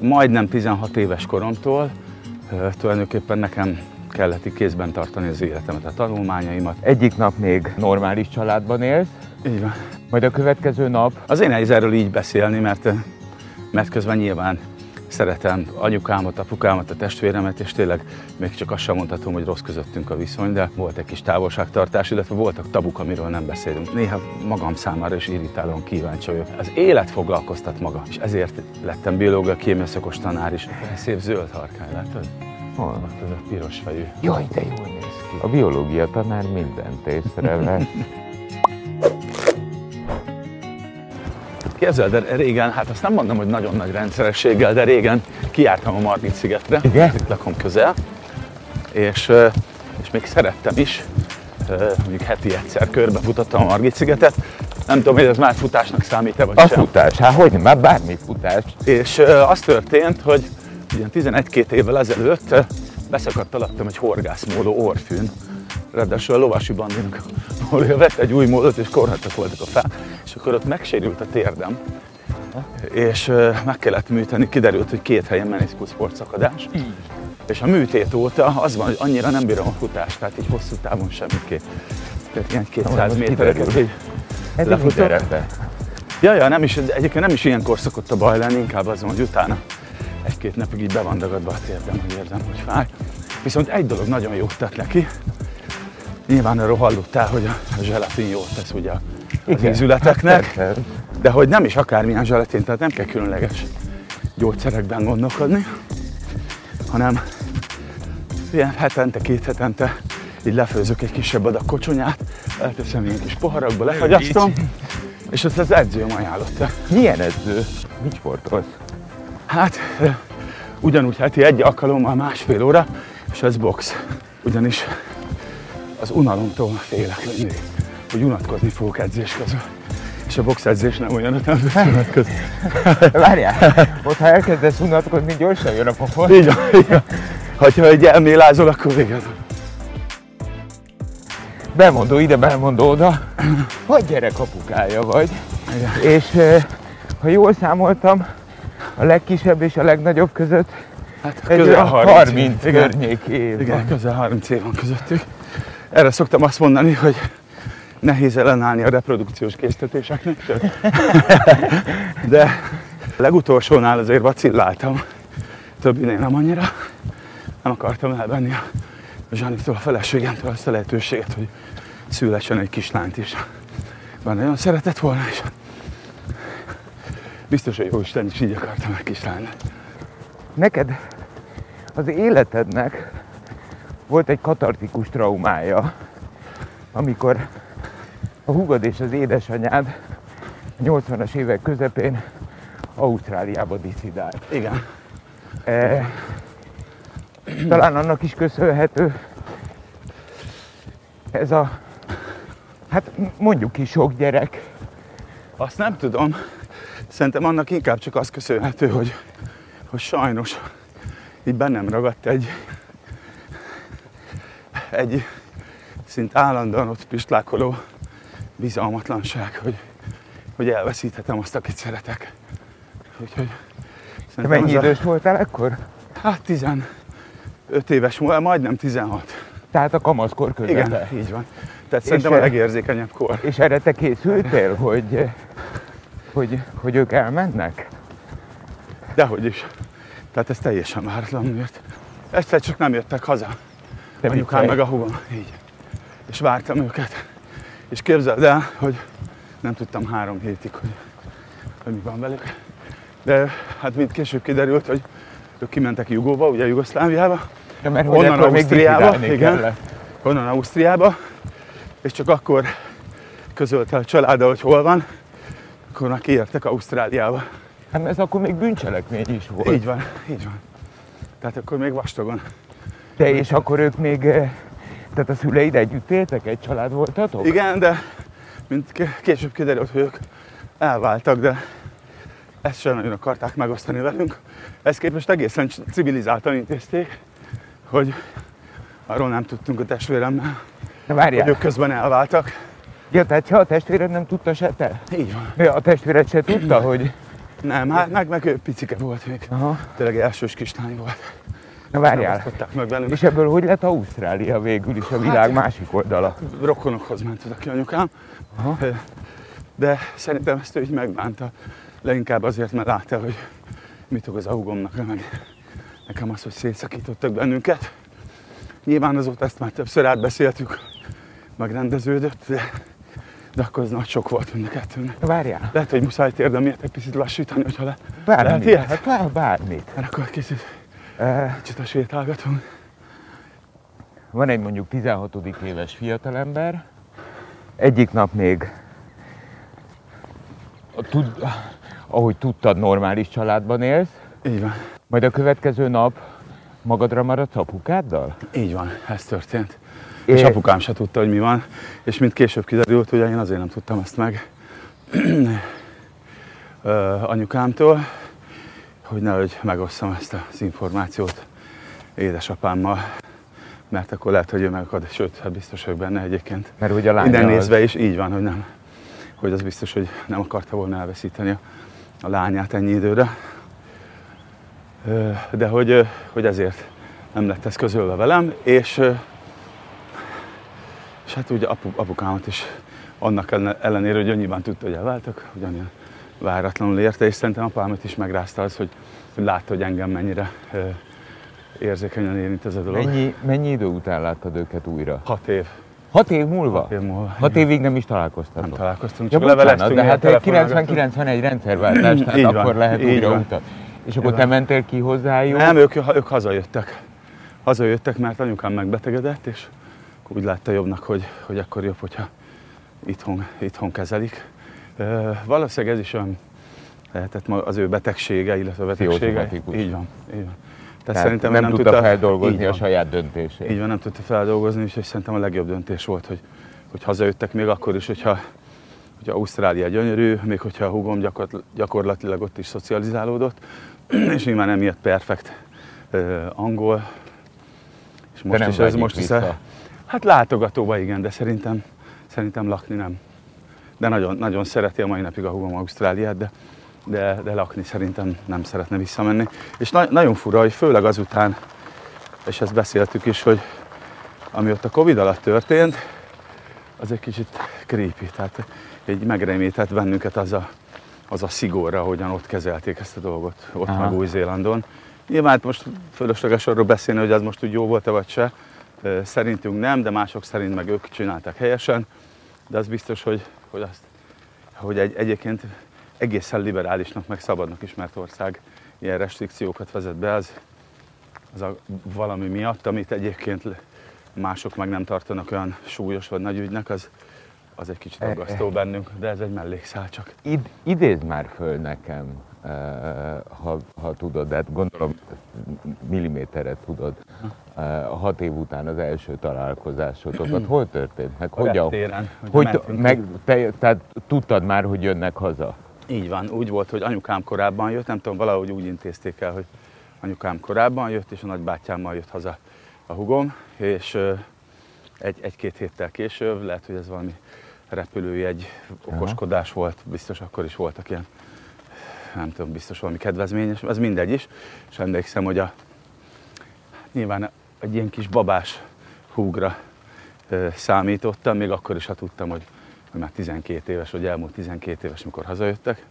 Majdnem 16 éves koromtól tulajdonképpen nekem kellett így kézben tartani az életemet, a tanulmányaimat. Egyik nap még normális családban élsz, Így van. majd a következő nap Az nehéz erről így beszélni, mert, mert közben nyilván szeretem anyukámat, apukámat, a testvéremet, és tényleg még csak azt sem mondhatom, hogy rossz közöttünk a viszony, de volt egy kis távolságtartás, illetve voltak tabuk, amiről nem beszélünk. Néha magam számára is irritálóan kíváncsi vagyok. Az élet foglalkoztat maga, és ezért lettem biológia kémia szakos tanár is. Szép zöld harkány, látod? Hol? Ott az a piros fejű. Jaj, de jól néz ki. A biológia tanár mindent észrevesz. Képzeld, de régen, hát azt nem mondom, hogy nagyon nagy rendszerességgel, de régen kijártam a Margit szigetre, Igen? itt lakom közel, és, és még szerettem is, mondjuk heti egyszer körbe futottam a Margit szigetet, nem tudom, hogy ez már futásnak számít-e vagy A sem. futás, hát hogy nem, már bármi futás. És az történt, hogy ilyen 11-2 évvel ezelőtt beszakadt alattam egy horgászmódó orfűn, ráadásul a lovasi bandinak ahol vett egy új módot, és korhatok voltak a fák, és akkor ott megsérült a térdem, és meg kellett műteni, kiderült, hogy két helyen meniszkuszportszakadás. És a műtét óta az van, hogy annyira nem bírom a futást, tehát így hosszú távon semmiképp. Tehát ilyen 200 most métereket így Lefutok? Ja, ja, nem is, egyébként nem is ilyenkor szokott a baj lenni, inkább az van, hogy utána egy-két napig így be van dagadva a térdem, hogy érzem, hogy fáj. Viszont egy dolog nagyon jót tett neki. Nyilván arról hallottál, hogy a zselatin jót tesz ugye az Igen. ízületeknek, Persze. de hogy nem is akármilyen zselatin, tehát nem kell különleges gyógyszerekben gondolkodni, hanem ilyen hetente, két hetente így lefőzök egy kisebb adag kocsonyát, elteszem ilyen kis poharakba, lefagyasztom, és azt az edzőm ajánlotta. Milyen edző? Mit sportolsz? Hát ugyanúgy heti egy alkalommal másfél óra, és ez box. Ugyanis az unalomtól félek mindig, hogy unatkozni fogok edzés közben. És a box edzés nem olyan, hogy nem tudsz unatkozni. Várjál, ott ha elkezdesz unatkozni, gyorsan jön a pofon. Így van, így van. Ha egy elmélázol, akkor véged. Bemondó ide, bemondó oda. Hogy gyerek apukája vagy. Igen. És eh, ha jól számoltam, a legkisebb és a legnagyobb között Hát egy közel olyan 30, 30 év. Igen, környéki év igen, van. közel 30 év van közöttük. Erre szoktam azt mondani, hogy nehéz ellenállni a reprodukciós késztetéseknek. De legutolsónál azért vacilláltam, többinél nem annyira. Nem akartam elvenni a Zsaniktól, a feleségemtől azt a lehetőséget, hogy szülessen egy kislányt is. Bár nagyon szeretett volna, és biztos, hogy jó Isten is így akartam egy kislányt. Neked az életednek volt egy katartikus traumája, amikor a hugod és az édesanyád a 80-as évek közepén Ausztráliába diszidált. Igen. E, talán annak is köszönhető ez a, hát mondjuk ki sok gyerek, Azt nem tudom. Szerintem annak inkább csak az köszönhető, hogy, hogy sajnos így bennem ragadt egy, egy szinte állandóan ott pislákoló bizalmatlanság, hogy, hogy elveszíthetem azt, akit szeretek. Úgyhogy te mennyi a- idős voltál ekkor? Hát 15 éves, majdnem 16. Tehát a kamaszkor közepe. Igen, így van. Tehát szerintem a eh, legérzékenyebb kor. És erre te készültél, hogy, hogy, hogy ők elmennek? Dehogy is. Tehát ez teljesen váratlanul jött. Egyszer csak nem jöttek haza. Te Anyukám meg a húgom. Így. És vártam őket. És képzeld el, hogy nem tudtam három hétig, hogy, hogy mi van velük. De hát mint később kiderült, hogy ők kimentek Jugóba, ugye Jugoszláviába, Ja, mert onnan még Ausztriába, igen. kellett. onnan Ausztriába, és csak akkor közölte a családa, hogy hol van, akkor már kiértek Ausztráliába. Hát ez akkor még bűncselekmény is volt. Így van, így van. Tehát akkor még vastagon. De és akkor ők még, eh, tehát a szüleid együtt éltek, egy család voltatok? Igen, de mint később kiderült, hogy ők elváltak, de ezt sem nagyon akarták megosztani velünk. Ezt képest egészen civilizáltan intézték, hogy arról nem tudtunk a testvéremmel, Na hogy várjál. ők közben elváltak. Ja, tehát se a testvéred nem tudta, se te? Így van. Ja, a testvéred se tudta, hogy, Nem, hát meg, meg ő picike volt még. Aha. Tényleg elsős kislány volt. Na várjál. Meg. És ebből hogy lett Ausztrália végül is a világ Hát- másik oldala? rokonokhoz ment oda ki anyukám, Aha. de szerintem ezt ő így megbánta. Leginkább azért, mert látta, hogy mit okoz a hugomnak, meg nekem az, hogy szétszakítottak bennünket. Nyilván azóta ezt már többször átbeszéltük, megrendeződött, de, de akkor ez nagy sok volt mind a kettőnek. Várjál. Lehet, hogy muszáj térdemért egy picit lassítani, hogyha le. Bármit. Lehet ilyet? Hát bár- bármit. Mert akkor kicsit, Eh, kicsit a sétálgatunk. Van egy mondjuk 16. éves fiatalember, egyik nap még, tud, ahogy tudtad, normális családban élsz, Így van. majd a következő nap magadra maradsz apukáddal? Így van, ez történt. É- És apukám se tudta, hogy mi van, és mint később kiderült, ugye én azért nem tudtam ezt meg anyukámtól, hogy nehogy megosszam ezt az információt édesapámmal, mert akkor lehet, hogy ő megakad, sőt, hát biztos vagyok benne egyébként. Mert hogy a lánya az- nézve is így van, hogy nem. Hogy az biztos, hogy nem akarta volna elveszíteni a, a lányát ennyi időre. De hogy, hogy ezért nem lett ez közölve velem, és, és hát ugye apu, apukámat is annak ellen- ellenére, hogy nyilván tudta, hogy elváltak, ugyanilyen váratlanul érte, és szerintem apámat is megrázta az, hogy, hogy látta, hogy engem mennyire érzékenyen érint ez a dolog. Mennyi, mennyi idő után láttad őket újra? Hat év. Hat év múlva? Hat év múlva. Hat évig nem is találkoztatok? Nem találkoztunk, Ja, csak bocsánat, leveleztünk. de hát telefonálgattunk. 90-91 rendszerváltás, tehát van, akkor lehet újra van. utat. És akkor Így te van. mentél ki hozzájuk? Nem, ők, ők hazajöttek. Hazajöttek, mert anyukám megbetegedett, és úgy látta jobbnak, hogy, hogy akkor jobb, hogyha itthon, itthon kezelik. Valószínűleg ez is olyan lehetett az ő betegsége, illetve a betegsége. Így van, így van. Tehát szerintem nem, ő tudta feldolgozni a saját döntését. Így van, nem tudta feldolgozni, és szerintem a legjobb döntés volt, hogy, hogy hazajöttek még akkor is, hogyha, hogyha Ausztrália gyönyörű, még hogyha a húgom gyakor, gyakorlatilag ott is szocializálódott, és nyilván emiatt perfekt uh, angol. És most nem is ez most is. vissza. Hát látogatóba igen, de szerintem, szerintem lakni nem. De nagyon, nagyon szereti a mai napig a húgom Ausztráliát, de, de, de lakni szerintem nem szeretne visszamenni. És na, nagyon fura, hogy főleg azután, és ezt beszéltük is, hogy ami ott a Covid alatt történt, az egy kicsit creepy, tehát így megremétett bennünket az a, az a szigorra, ahogyan ott kezelték ezt a dolgot, ott Aha. meg Új-Zélandon. Nyilván hát most fölösleges arról beszélni, hogy az most úgy jó volt-e vagy se. Szerintünk nem, de mások szerint meg ők csinálták helyesen. De az biztos, hogy, hogy, azt, hogy egy, egyébként egészen liberálisnak, meg szabadnak ismert ország ilyen restrikciókat vezet be, az, az a valami miatt, amit egyébként mások meg nem tartanak olyan súlyos vagy nagy ügynek, az, az egy kicsit aggasztó bennünk, de ez egy mellékszál csak. Id, idézd már föl nekem, eh, ha, ha tudod, de hát gondolom milliméterre tudod, hat év után az első találkozásotokat. Hol történt? Meg A hogyan? reptéren, hogy meg, te, tehát tudtad már, hogy jönnek haza? Így van, úgy volt, hogy anyukám korábban jött, nem tudom, valahogy úgy intézték el, hogy anyukám korábban jött, és a nagybátyámmal jött haza a hugom, és egy, egy-két héttel később, lehet, hogy ez valami repülőjegy okoskodás volt, biztos akkor is voltak ilyen, nem tudom, biztos valami kedvezményes, ez mindegy is, és emlékszem, hogy a, nyilván egy ilyen kis babás húgra ö, számítottam, még akkor is, ha tudtam, hogy, hogy már 12 éves, vagy elmúlt 12 éves, mikor hazajöttek,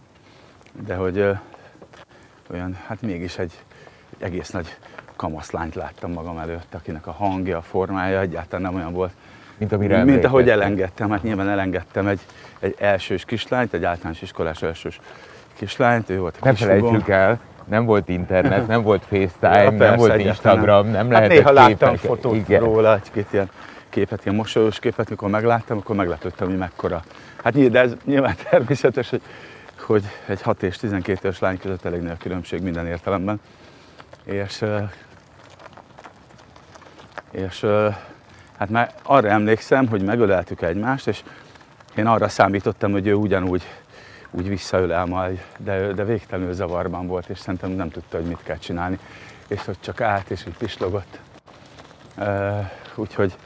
de hogy ö, olyan, hát mégis egy, egy egész nagy kamaszlányt láttam magam előtt, akinek a hangja, a formája egyáltalán nem olyan volt, Mint amire mint ahogy elengedtem. Hát nyilván elengedtem egy, egy elsős kislányt, egy általános iskolás elsős kislányt, ő volt a Ne kis húgom. felejtsük el, nem volt internet, nem volt FaceTime, Ja, nem volt Instagram, nem hát lehetett néha láttam képek- fotót Igen. róla, egy-két ilyen képet, ilyen mosolyos képet, mikor megláttam, akkor meglepődtem, hogy mekkora. Hát nyilván, de ez nyilván természetes, hogy, hogy egy 6 és 12 éves lány között elég nagy a különbség minden értelemben. És, és hát már arra emlékszem, hogy megöleltük egymást, és én arra számítottam, hogy ő ugyanúgy úgy visszaölel majd, de, de végtelenül zavarban volt, és szerintem nem tudta, hogy mit kell csinálni. És hogy csak állt, és így pislogott. Úgyhogy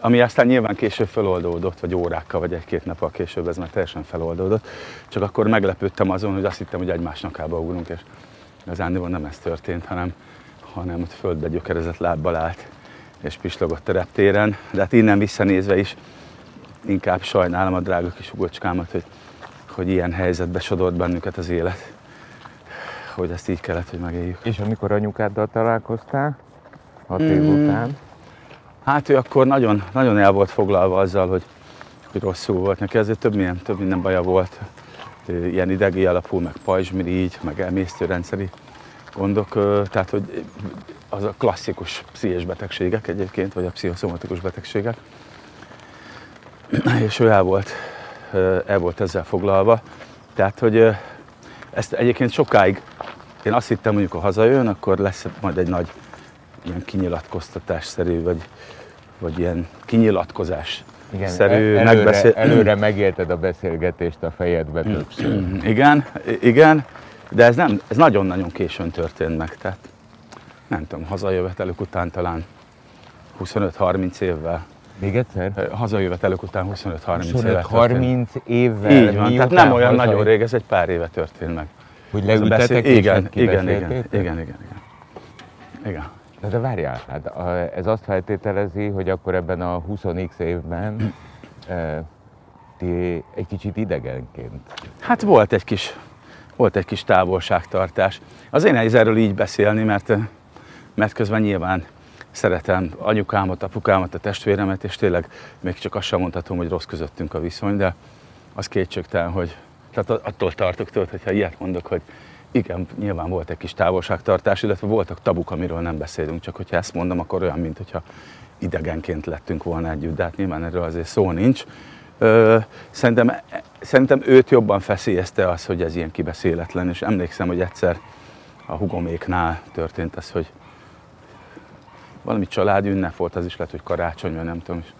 ami aztán nyilván később feloldódott, vagy órákkal, vagy egy-két nappal később ez már teljesen feloldódott. Csak akkor meglepődtem azon, hogy azt hittem, hogy egymás nakába ugrunk, és igazán nem ez történt, hanem, hanem ott földbe gyökerezett lábbal állt, és pislogott a reptéren. De hát innen visszanézve is inkább sajnálom a drága kis ugocskámat, hogy, hogy ilyen helyzetbe sodort bennünket az élet. Hogy ezt így kellett, hogy megéljük. És amikor anyukáddal találkoztál, hat év mm. után? Hát ő akkor nagyon, nagyon el volt foglalva azzal, hogy, hogy rosszul volt neki, ezért több, milyen, több minden baja volt. Ilyen idegi alapú, meg pajzsmirigy, meg emésztőrendszeri gondok, tehát hogy az a klasszikus pszichés betegségek egyébként, vagy a pszichoszomatikus betegségek. És ő el volt, el volt ezzel foglalva. Tehát, hogy ezt egyébként sokáig, én azt hittem, mondjuk, ha hazajön, akkor lesz majd egy nagy ilyen kinyilatkoztatásszerű, vagy, vagy ilyen kinyilatkozás igen, szerű előre, megbeszél... előre megélted a beszélgetést a fejedbe többször. Igen, igen, de ez, nem, ez nagyon-nagyon későn történt meg, tehát nem tudom, hazajövetelük után talán 25-30 évvel. Még egyszer? Hazajövetelük után 25-30 évvel. 30 évvel? Így van, tehát nem olyan hazaj... nagyon rég, ez egy pár éve történt meg. Hogy leültetek beszél... igen, igen, igen, igen, igen, igen, igen. De, de várjál, hát ez azt feltételezi, hogy akkor ebben a 20x évben ti egy kicsit idegenként. Hát volt egy kis, volt egy kis távolságtartás. Az én nehéz erről így beszélni, mert, mert közben nyilván szeretem anyukámat, apukámat, a testvéremet, és tényleg még csak azt sem mondhatom, hogy rossz közöttünk a viszony, de az kétségtelen, hogy tehát attól tartok tőle, hogyha ilyet mondok, hogy igen, nyilván volt egy kis távolságtartás, illetve voltak tabuk, amiről nem beszélünk, csak hogyha ezt mondom, akkor olyan, mint hogyha idegenként lettünk volna együtt, de hát nyilván erről azért szó nincs. Ö, szerintem, szerintem őt jobban feszélyezte az, hogy ez ilyen kibeszéletlen, és emlékszem, hogy egyszer a hugoméknál történt ez, hogy valami családi ünnep volt, az is lehet, hogy karácsony, vagy nem tudom, és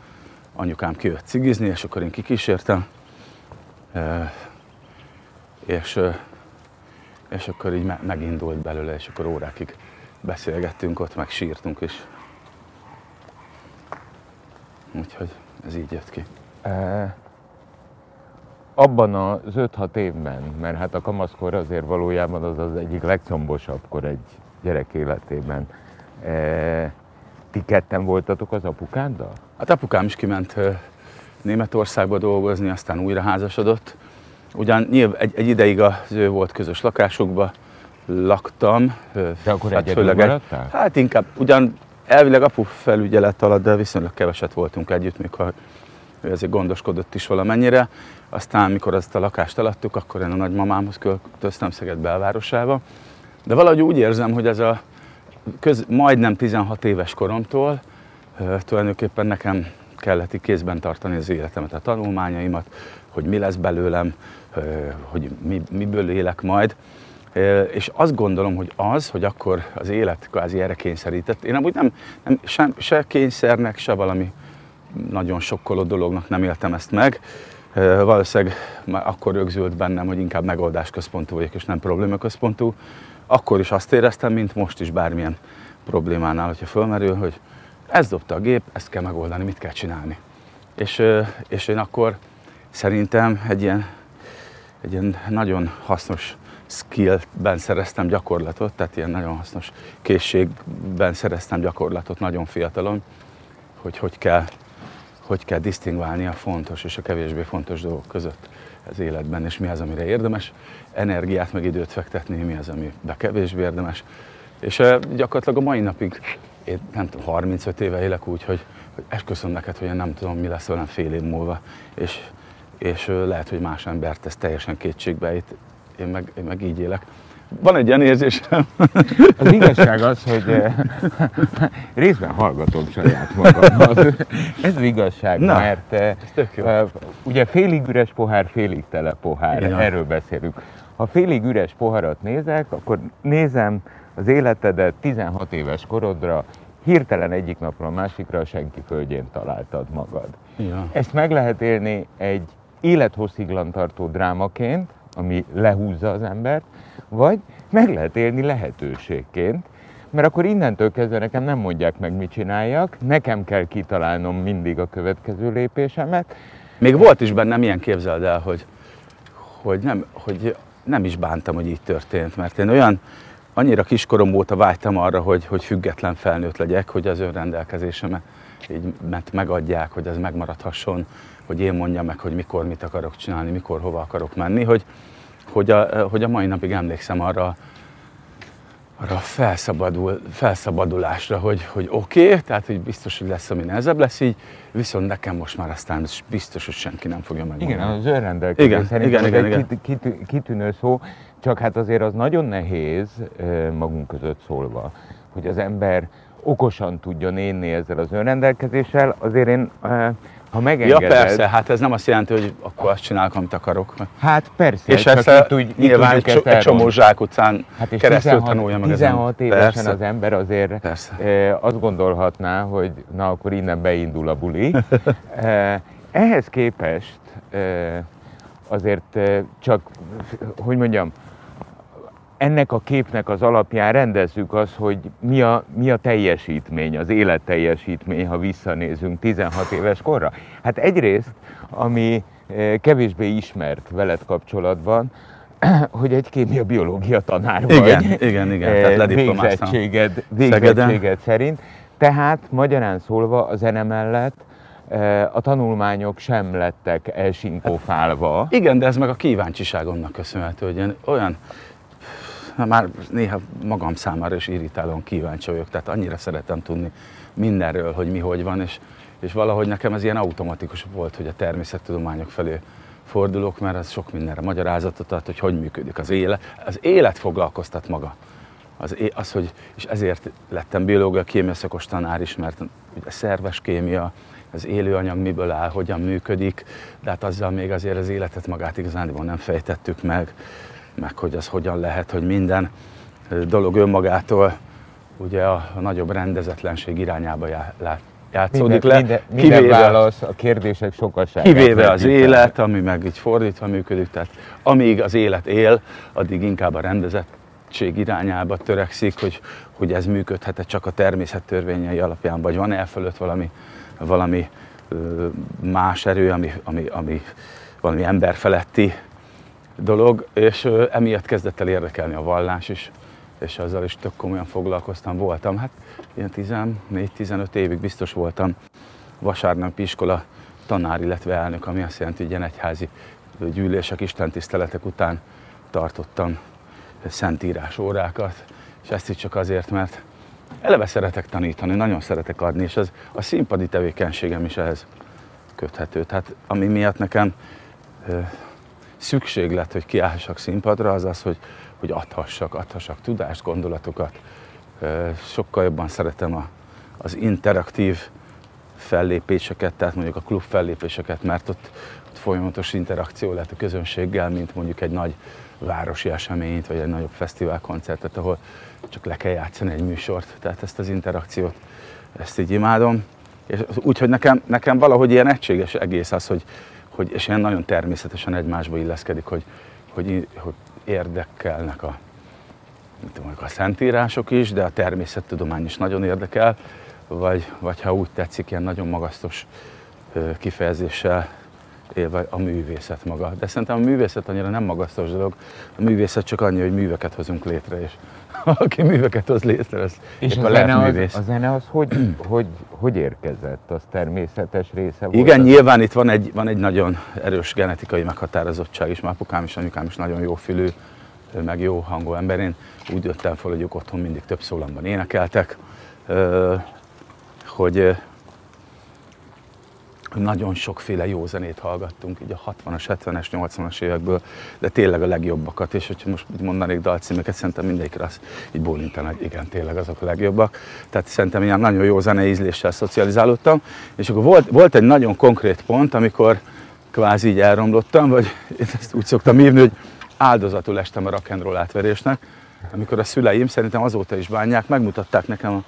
anyukám kijött cigizni, és akkor én kikísértem, és és akkor így megindult belőle, és akkor órákig beszélgettünk ott, meg sírtunk is. Úgyhogy ez így jött ki. E, abban az 5-6 évben, mert hát a kamaszkor azért valójában az az egyik legcombosabb kor egy gyerek életében. E, ti ketten voltatok az apukáddal? Hát apukám is kiment Németországba dolgozni, aztán újra házasodott, Ugyan nyilv, egy, egy ideig az ő volt közös lakásokba, laktam. De akkor hát főleg egy, Hát inkább, ugyan elvileg apu felügyelet alatt, de viszonylag keveset voltunk együtt, még ha ő ezért gondoskodott is valamennyire. Aztán, mikor ezt a lakást eladtuk, akkor én a nagymamámhoz költöztem Szeged belvárosába. De valahogy úgy érzem, hogy ez a köz, majdnem 16 éves koromtól tulajdonképpen nekem kellett kézben tartani az életemet, a tanulmányaimat, hogy mi lesz belőlem, hogy mi, miből élek majd. És azt gondolom, hogy az, hogy akkor az élet kvázi erre kényszerített, én amúgy nem, nem se, se kényszernek, se valami nagyon sokkoló dolognak nem éltem ezt meg. Valószínűleg már akkor rögzült bennem, hogy inkább megoldásközpontú vagyok, és nem problémaközpontú. Akkor is azt éreztem, mint most is bármilyen problémánál, hogyha fölmerül, hogy ez dobta a gép, ezt kell megoldani, mit kell csinálni. És, és én akkor szerintem egy ilyen egy ilyen nagyon hasznos skillben szereztem gyakorlatot, tehát ilyen nagyon hasznos készségben szereztem gyakorlatot nagyon fiatalon, hogy hogy kell, hogy kell disztingválni a fontos és a kevésbé fontos dolgok között az életben, és mi az, amire érdemes energiát, meg időt fektetni, mi az, amibe kevésbé érdemes. És gyakorlatilag a mai napig, én nem tudom, 35 éve élek úgy, hogy, hogy esküszöm neked, hogy én nem tudom, mi lesz velem fél év múlva, és és lehet, hogy más embert ez teljesen kétségbe itt. Én meg, én meg így élek. Van egy ilyen érzésem. Az igazság az, hogy részben hallgatom saját magamat. Ez az igazság, Na, mert ez ugye félig üres pohár, félig tele pohár, Igen. erről beszélünk. Ha félig üres poharat nézek, akkor nézem az életedet 16 éves korodra, hirtelen egyik napról a másikra a senki földjén találtad magad. Ja. Ezt meg lehet élni egy élethossziglan tartó drámaként, ami lehúzza az embert, vagy meg lehet élni lehetőségként, mert akkor innentől kezdve nekem nem mondják meg, mit csináljak, nekem kell kitalálnom mindig a következő lépésemet. Még volt is bennem ilyen képzeld el, hogy, hogy, nem, hogy nem is bántam, hogy így történt, mert én olyan, annyira kiskorom óta vágytam arra, hogy, hogy független felnőtt legyek, hogy az önrendelkezésemet így mert megadják, hogy ez megmaradhasson, hogy én mondjam meg, hogy mikor mit akarok csinálni, mikor hova akarok menni, hogy, hogy, a, hogy a mai napig emlékszem arra, arra a felszabadul, felszabadulásra, hogy, hogy oké, okay, tehát hogy biztos, hogy lesz, ami nehezebb lesz így, viszont nekem most már aztán biztos, hogy senki nem fogja megmondani. Igen, az önrendelkezés igen, szerintem igen, igen, igen. Kit, kitűnő szó, csak hát azért az nagyon nehéz magunk között szólva, hogy az ember okosan tudjon élni ezzel az önrendelkezéssel, azért én ha megengeded... Ja persze, hát ez nem azt jelenti, hogy akkor azt csinálok, amit akarok. Hát persze, és ezt itt úgy, nyilván egy, egy csomó zsák utcán hát és keresztül 16, tanulja meg 16 ezen. évesen persze. az ember azért persze. Eh, azt gondolhatná, hogy na akkor innen beindul a buli. eh, ehhez képest eh, azért eh, csak, hogy mondjam, ennek a képnek az alapján rendezzük azt, hogy mi a, mi a teljesítmény, az élet teljesítmény, ha visszanézünk 16 éves korra. Hát egyrészt, ami eh, kevésbé ismert veled kapcsolatban, hogy egy kémia-biológia tanár vagy. Igen, igen, igen. Tehát végzettséged, végzettséged szerint. Tehát magyarán szólva a zene mellett eh, a tanulmányok sem lettek elsinkófálva. Hát, igen, de ez meg a kíváncsiságomnak köszönhető, hogy én olyan már néha magam számára is irritálóan kíváncsi vagyok, tehát annyira szeretem tudni mindenről, hogy mi hogy van, és, és valahogy nekem ez ilyen automatikus volt, hogy a természettudományok felé fordulok, mert ez sok mindenre magyarázatot ad, hogy hogy működik az élet. Az élet foglalkoztat maga. Az, az hogy, és ezért lettem biológia, kémia szakos tanár is, mert ugye szerves kémia, az élőanyag miből áll, hogyan működik, de hát azzal még azért az életet magát igazán nem fejtettük meg meg hogy az hogyan lehet, hogy minden dolog önmagától ugye a, a nagyobb rendezetlenség irányába já, játszódik minden, le. Minden, minden kivéve, válasz, a kérdések sokaságát. Kivéve az élet, ami meg így fordítva működik, tehát amíg az élet él, addig inkább a rendezettség irányába törekszik, hogy, hogy ez működhet csak a természet törvényei alapján, vagy van e fölött valami, valami más erő, ami, ami, ami valami emberfeletti dolog, és emiatt kezdett el érdekelni a vallás is, és azzal is tök komolyan foglalkoztam. Voltam, hát ilyen 14-15 évig biztos voltam vasárnapi iskola tanár, illetve elnök, ami azt jelenti, hogy ilyen egyházi gyűlések, istentiszteletek után tartottam szentírás órákat, és ezt is csak azért, mert eleve szeretek tanítani, nagyon szeretek adni, és az a színpadi tevékenységem is ehhez köthető. Tehát ami miatt nekem szükséglet, hogy kiállhassak színpadra, az az, hogy, hogy adhassak, adhassak tudást, gondolatokat. Sokkal jobban szeretem a, az interaktív fellépéseket, tehát mondjuk a klub fellépéseket, mert ott, ott folyamatos interakció lehet a közönséggel, mint mondjuk egy nagy városi eseményt, vagy egy nagyobb fesztiválkoncertet, ahol csak le kell játszani egy műsort. Tehát ezt az interakciót, ezt így imádom. És úgyhogy nekem, nekem valahogy ilyen egységes egész az, hogy, hogy, és ilyen nagyon természetesen egymásba illeszkedik, hogy, hogy, hogy érdekelnek a, tudom, a szentírások is, de a természettudomány is nagyon érdekel, vagy, vagy ha úgy tetszik, ilyen nagyon magasztos kifejezéssel élve a művészet maga. De szerintem a művészet annyira nem magasztos dolog, a művészet csak annyi, hogy műveket hozunk létre, és aki műveket hoz létre, az és a, zene művész. Az, a zene az hogy, hogy, hogy érkezett? Az természetes része volt? Igen, az... nyilván itt van egy, van egy nagyon erős genetikai meghatározottság is, már apukám is, anyukám is nagyon jó fülű, meg jó hangú ember. Én úgy jöttem fel, hogy ők otthon mindig több szólamban énekeltek, hogy nagyon sokféle jó zenét hallgattunk, így a 60-as, 70-es, 80-as évekből, de tényleg a legjobbakat, és hogyha most mondanék dalcímeket, szerintem mindegyikre azt így bólintan, hogy igen, tényleg azok a legjobbak. Tehát szerintem ilyen nagyon jó zenei ízléssel szocializálódtam, és akkor volt, volt egy nagyon konkrét pont, amikor kvázi így elromlottam, vagy én ezt úgy szoktam hívni, hogy áldozatul estem a rock'n'roll átverésnek, amikor a szüleim szerintem azóta is bánják, megmutatták nekem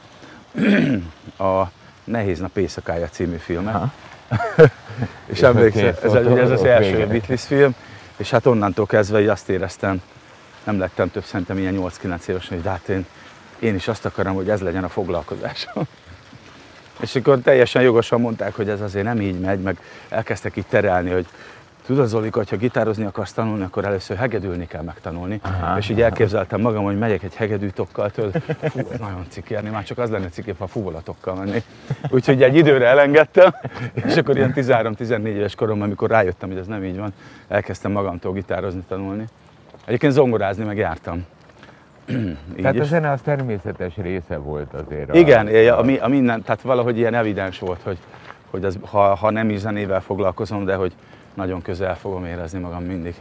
a, a Nehéz nap éjszakája című filmet. Aha és emlékszem, ez, ez, ez az első Beatles film, és hát onnantól kezdve így azt éreztem, nem lettem több szerintem ilyen 8-9 éves, hogy hát én, én is azt akarom, hogy ez legyen a foglalkozásom. És akkor teljesen jogosan mondták, hogy ez azért nem így megy, meg elkezdtek így terelni, hogy Tudod, Zolika, hogyha gitározni akarsz tanulni, akkor először hegedülni kell megtanulni. Aha. És így elképzeltem magam, hogy megyek egy hegedűtokkal tőle. Fú, nagyon cikérni, már csak az lenne cikép, ha fuvolatokkal menni. Úgyhogy egy időre elengedtem, és akkor ilyen 13-14 éves korom, amikor rájöttem, hogy ez nem így van, elkezdtem magamtól gitározni, tanulni. Egyébként zongorázni meg jártam. tehát a zene az természetes része volt azért. Igen, a, a, a minden, tehát valahogy ilyen evidens volt, hogy, hogy az, ha, ha nem is zenével foglalkozom, de hogy nagyon közel fogom érezni magam mindig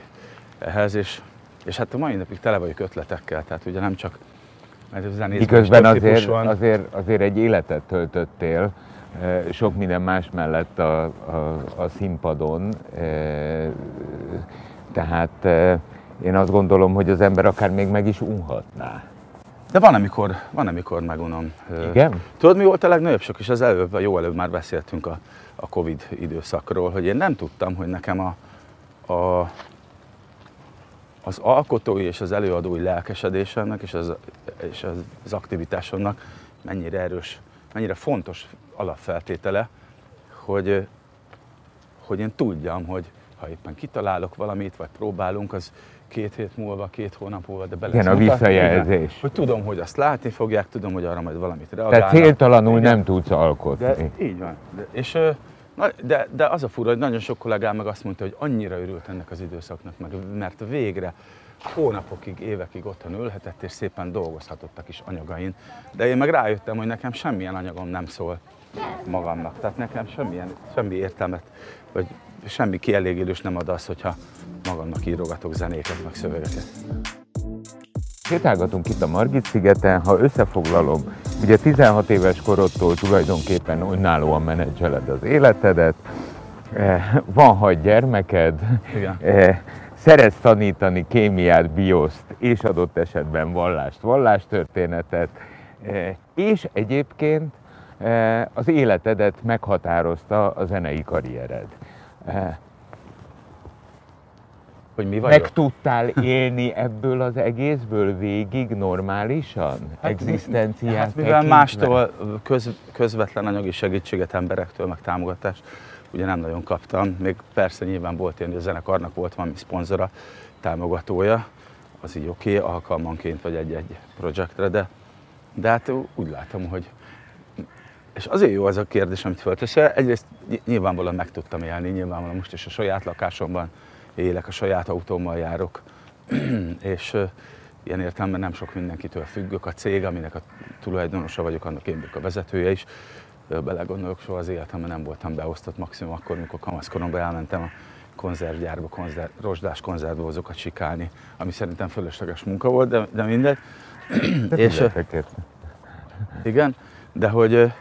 ehhez, és, és hát a mai napig tele vagyok ötletekkel, tehát ugye nem csak mert az Miközben azért, van. azért, azért egy életet töltöttél, eh, sok minden más mellett a, a, a színpadon, eh, tehát eh, én azt gondolom, hogy az ember akár még meg is unhatná. De van, amikor, van, amikor megunom. Igen? Tudod, mi volt a legnagyobb sok, és az előbb, jó előbb már beszéltünk a, a Covid időszakról, hogy én nem tudtam, hogy nekem a, a, az alkotói és az előadói lelkesedésemnek és az, és az aktivitásomnak mennyire erős, mennyire fontos alapfeltétele, hogy, hogy én tudjam, hogy ha éppen kitalálok valamit, vagy próbálunk, az két hét múlva, két hónap múlva, de bele Igen, a visszajelzés. Hogy tudom, hogy azt látni fogják, tudom, hogy arra majd valamit reagálnak. Tehát céltalanul Igen. nem tudsz alkotni. De, így van. De, és, na, de, de az a fura, hogy nagyon sok kollégám meg azt mondta, hogy annyira örült ennek az időszaknak, meg, mert végre hónapokig, évekig otthon ülhetett, és szépen dolgozhatott a kis anyagain. De én meg rájöttem, hogy nekem semmilyen anyagom nem szól magamnak. Tehát nekem semmilyen, semmi értelmet, vagy semmi kielégülés nem ad az, hogyha magamnak írogatok zenéket, meg szövegeket. Sétálgatunk itt a Margit szigeten, ha összefoglalom, ugye 16 éves korodtól tulajdonképpen önállóan menedzseled az életedet, eh, van hat gyermeked, Igen. Eh, szeretsz tanítani kémiát, bioszt és adott esetben vallást, vallástörténetet, eh, és egyébként az életedet meghatározta a zenei karriered hogy mi vagyok. Meg tudtál élni ebből az egészből végig normálisan? Hát, Egzisztenciát hát, mivel tekintve? mástól köz, közvetlen anyagi segítséget emberektől, meg támogatást, ugye nem nagyon kaptam. Még persze nyilván volt ilyen, hogy a zenekarnak volt valami szponzora, támogatója, az így oké, okay, alkalmanként vagy egy-egy projektre, de, de hát úgy látom, hogy és azért jó az a kérdés, amit fölteszel. Egyrészt nyilvánvalóan meg tudtam élni, nyilvánvalóan most is a saját lakásomban élek, a saját autómmal járok, és ilyen értelemben nem sok mindenkitől függök. A cég, aminek a tulajdonosa vagyok, annak én vagyok a vezetője is. Belegondolok, soha az életemben nem voltam beosztott, maximum akkor, amikor kamaszkoromban elmentem a konzervgyárba, konzerv, rozsdás konzervdózokat sikálni, ami szerintem fölösleges munka volt, de, de mindegy. De és, igen, de hogy,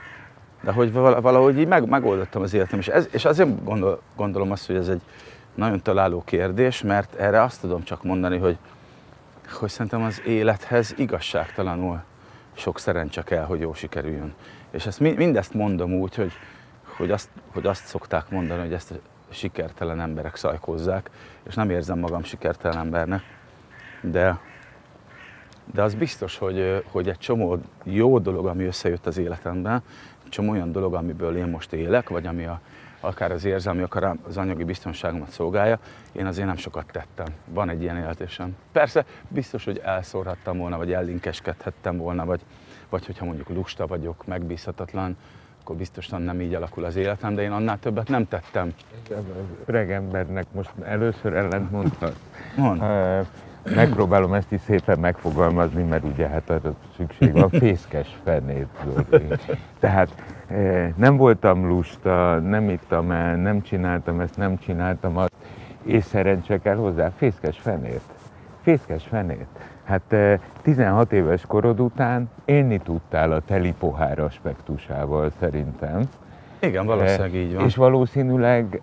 de hogy valahogy így meg, megoldottam az életem, és, ez, és azért gondol, gondolom azt, hogy ez egy, nagyon találó kérdés, mert erre azt tudom csak mondani, hogy, hogy szerintem az élethez igazságtalanul sok szerencse kell, hogy jó sikerüljön. És ezt, mindezt mondom úgy, hogy, hogy, azt, hogy azt szokták mondani, hogy ezt a sikertelen emberek szajkozzák, és nem érzem magam sikertelen embernek, de, de az biztos, hogy, hogy egy csomó jó dolog, ami összejött az életemben, csomó olyan dolog, amiből én most élek, vagy ami a akár az érzelmi, akár az anyagi biztonságomat szolgálja, én azért nem sokat tettem. Van egy ilyen éltésem. Persze biztos, hogy elszórhattam volna, vagy ellinkeskedhettem volna, vagy, vagy hogyha mondjuk lusta vagyok, megbízhatatlan, akkor biztosan nem így alakul az életem, de én annál többet nem tettem. Öreg embernek most először ellent mondtad. Mond. Megpróbálom ezt is szépen megfogalmazni, mert ugye hát arra szükség van, fészkes fennét. Tehát eh, nem voltam lusta, nem ittam el, nem csináltam ezt, nem csináltam azt, és szerencse kell hozzá, fészkes fenét. Fészkes fenét. Hát 16 eh, éves korod után élni tudtál a teli pohár aspektusával szerintem. Igen, valószínűleg így van. És valószínűleg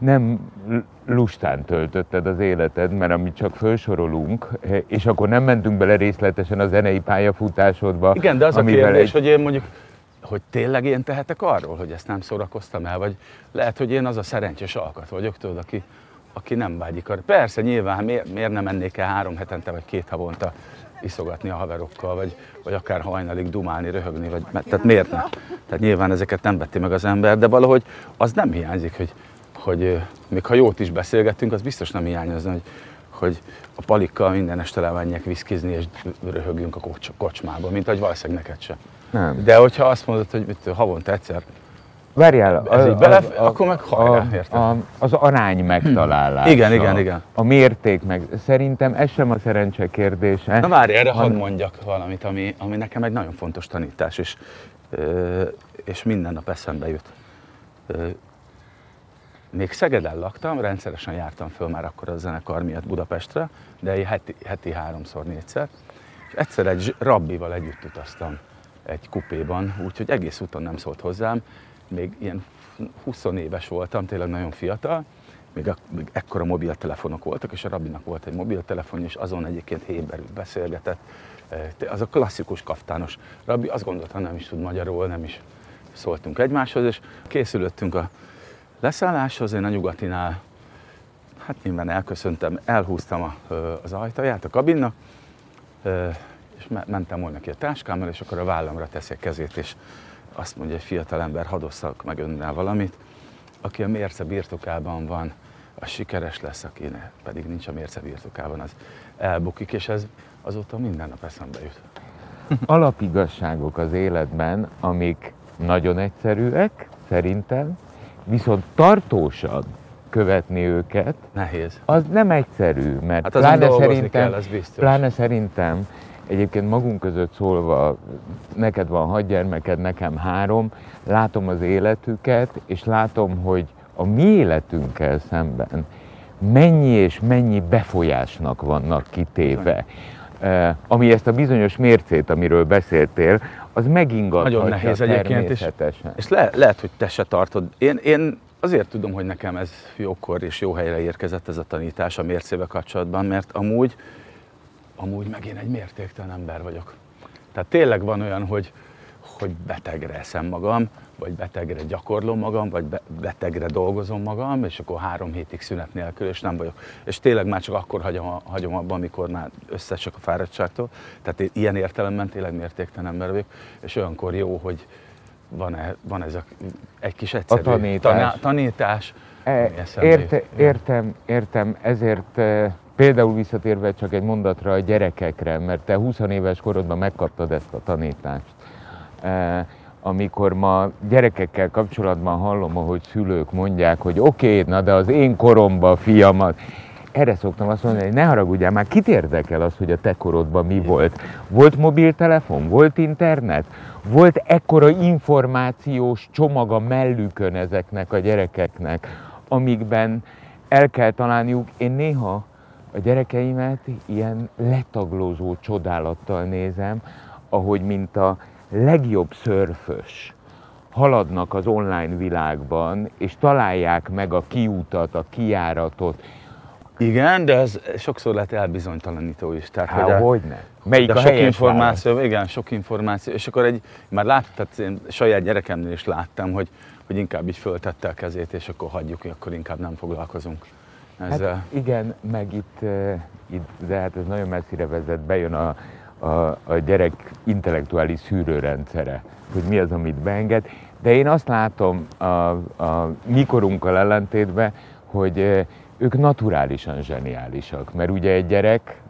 nem lustán töltötted az életed, mert amit csak felsorolunk, és akkor nem mentünk bele részletesen a zenei pályafutásodba. Igen, de az a kérdés, egy... hogy én mondjuk, hogy tényleg én tehetek arról, hogy ezt nem szórakoztam el, vagy lehet, hogy én az a szerencsés alkat vagyok, tudod, aki, aki nem vágyik arra. Persze, nyilván, miért, miért nem mennék el három hetente vagy két havonta iszogatni a haverokkal, vagy, vagy akár hajnalig dumálni, röhögni, vagy, tehát miért ne? Tehát nyilván ezeket nem vetti meg az ember, de valahogy az nem hiányzik, hogy, hogy még ha jót is beszélgettünk, az biztos nem hiányozna, hogy, hogy a palikkal minden este lemenjek viszkizni, és röhögjünk a kocs, kocsmába, mint ahogy valószínűleg neked se. Nem. De hogyha azt mondod, hogy mit, havonta egyszer Várjál, ez így bele, a, akkor meg hajrá, a, a, az arány megtalálása. Igen, igen, igen. A mérték meg. Szerintem ez sem a szerencse kérdése. Na várj, erre hadd mondjak valamit, ami, ami nekem egy nagyon fontos tanítás, és, és minden nap eszembe jut. Még Szegeden laktam, rendszeresen jártam föl már akkor a zenekar miatt Budapestre, de heti, heti háromszor, négyszer. És egyszer egy rabbival együtt utaztam egy kupéban, úgyhogy egész úton nem szólt hozzám, még ilyen 20 éves voltam, tényleg nagyon fiatal, még, a, még ekkora mobiltelefonok voltak, és a rabbinak volt egy mobiltelefon, és azon egyébként héberül beszélgetett. Az a klasszikus kaftános rabbi, azt gondolta, nem is tud magyarul, nem is szóltunk egymáshoz, és készülöttünk a leszálláshoz, én a nyugatinál, hát nyilván elköszöntem, elhúztam a, az ajtaját a kabinnak, és mentem volna ki a táskámmal, és akkor a vállamra teszi a kezét, és azt mondja egy fiatal ember, hadosszak meg önnel valamit, aki a mérce birtokában van, az sikeres lesz, aki pedig nincs a mérce birtokában, az elbukik, és ez azóta minden nap eszembe jut. Alapigazságok az életben, amik nagyon egyszerűek, szerintem, viszont tartósan követni őket, Nehéz. Az nem egyszerű, mert hát pláne, szerintem, kell, az pláne szerintem Egyébként magunk között szólva, neked van hat gyermeked, nekem három, látom az életüket, és látom, hogy a mi életünkkel szemben mennyi és mennyi befolyásnak vannak kitéve. Uh, ami ezt a bizonyos mércét, amiről beszéltél, az megingathatja Nagyon nehéz egyébként, és, és le, lehet, hogy te se tartod. Én, én azért tudom, hogy nekem ez jókor és jó helyre érkezett ez a tanítás a mércével kapcsolatban, mert amúgy amúgy meg én egy mértéktelen ember vagyok. Tehát tényleg van olyan, hogy, hogy betegre eszem magam, vagy betegre gyakorlom magam, vagy be, betegre dolgozom magam, és akkor három hétig szünet nélkül, és nem vagyok. És tényleg már csak akkor hagyom, hagyom abban, amikor már összesek a fáradtságtól. Tehát ilyen értelemben tényleg mértéktelen ember vagyok, és olyankor jó, hogy van, -e, van ez a, egy kis egyszerű a tanítás. Taná, tanítás e, érte, értem, értem, ezért e, Például visszatérve csak egy mondatra a gyerekekre, mert te 20 éves korodban megkaptad ezt a tanítást. E, amikor ma gyerekekkel kapcsolatban hallom, ahogy szülők mondják, hogy oké, okay, na de az én koromban fiamat, erre szoktam azt mondani, hogy ne haragudjál, már kit érdekel az, hogy a te korodban mi volt? Volt mobiltelefon, volt internet, volt ekkora információs csomag a mellükön ezeknek a gyerekeknek, amikben el kell találniuk. Én néha a gyerekeimet ilyen letaglózó csodálattal nézem, ahogy mint a legjobb szörfös haladnak az online világban, és találják meg a kiutat, a kiáratot. Igen, de ez sokszor lehet elbizonytalanító is. Tehát, Há, hogy, hogy ne? Melyik de a sok információ, válasz? igen, sok információ. És akkor egy, már láttam, tehát én saját gyerekemnél is láttam, hogy, hogy inkább így föltette a kezét, és akkor hagyjuk, akkor inkább nem foglalkozunk. Ezzel. Hát igen, meg itt, itt, de hát ez nagyon messzire vezet, bejön a, a, a gyerek intellektuális szűrőrendszere, hogy mi az, amit beenged. De én azt látom a, a mikorunkkal ellentétben, hogy ők naturálisan zseniálisak, mert ugye egy gyerek,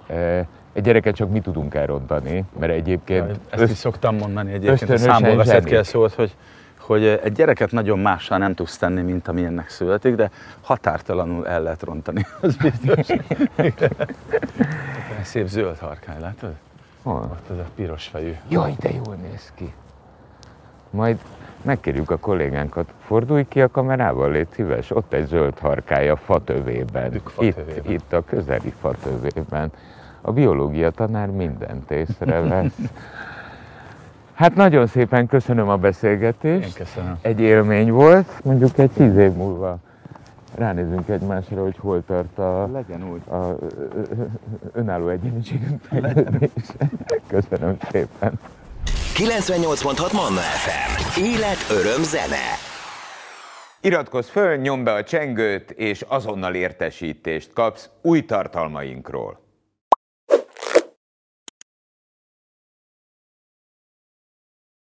egy gyereket csak mi tudunk elrontani, mert egyébként... Ja, ezt is szoktam mondani egyébként, a számból veszed ki a szót, hogy hogy egy gyereket nagyon mással nem tudsz tenni, mint amilyennek születik, de határtalanul el lehet rontani, az biztos. Szép zöld harkány, látod? Hol? Ott az a piros fejű. Jaj, de jól néz ki. Majd megkérjük a kollégánkat, fordulj ki a kamerával, légy szíves, ott egy zöld harkája fatövében. Itt, itt a közeli fatövében. A biológia tanár mindent észrevesz. Hát nagyon szépen köszönöm a beszélgetést. Én köszönöm. Egy élmény volt, mondjuk egy tíz év múlva ránézünk egymásra, hogy hol tart a, Legyen úgy. a önálló egyéniségünk Köszönöm szépen. 98.6 Manna FM. Élet, öröm, zene. Iratkozz föl, nyomd be a csengőt, és azonnal értesítést kapsz új tartalmainkról.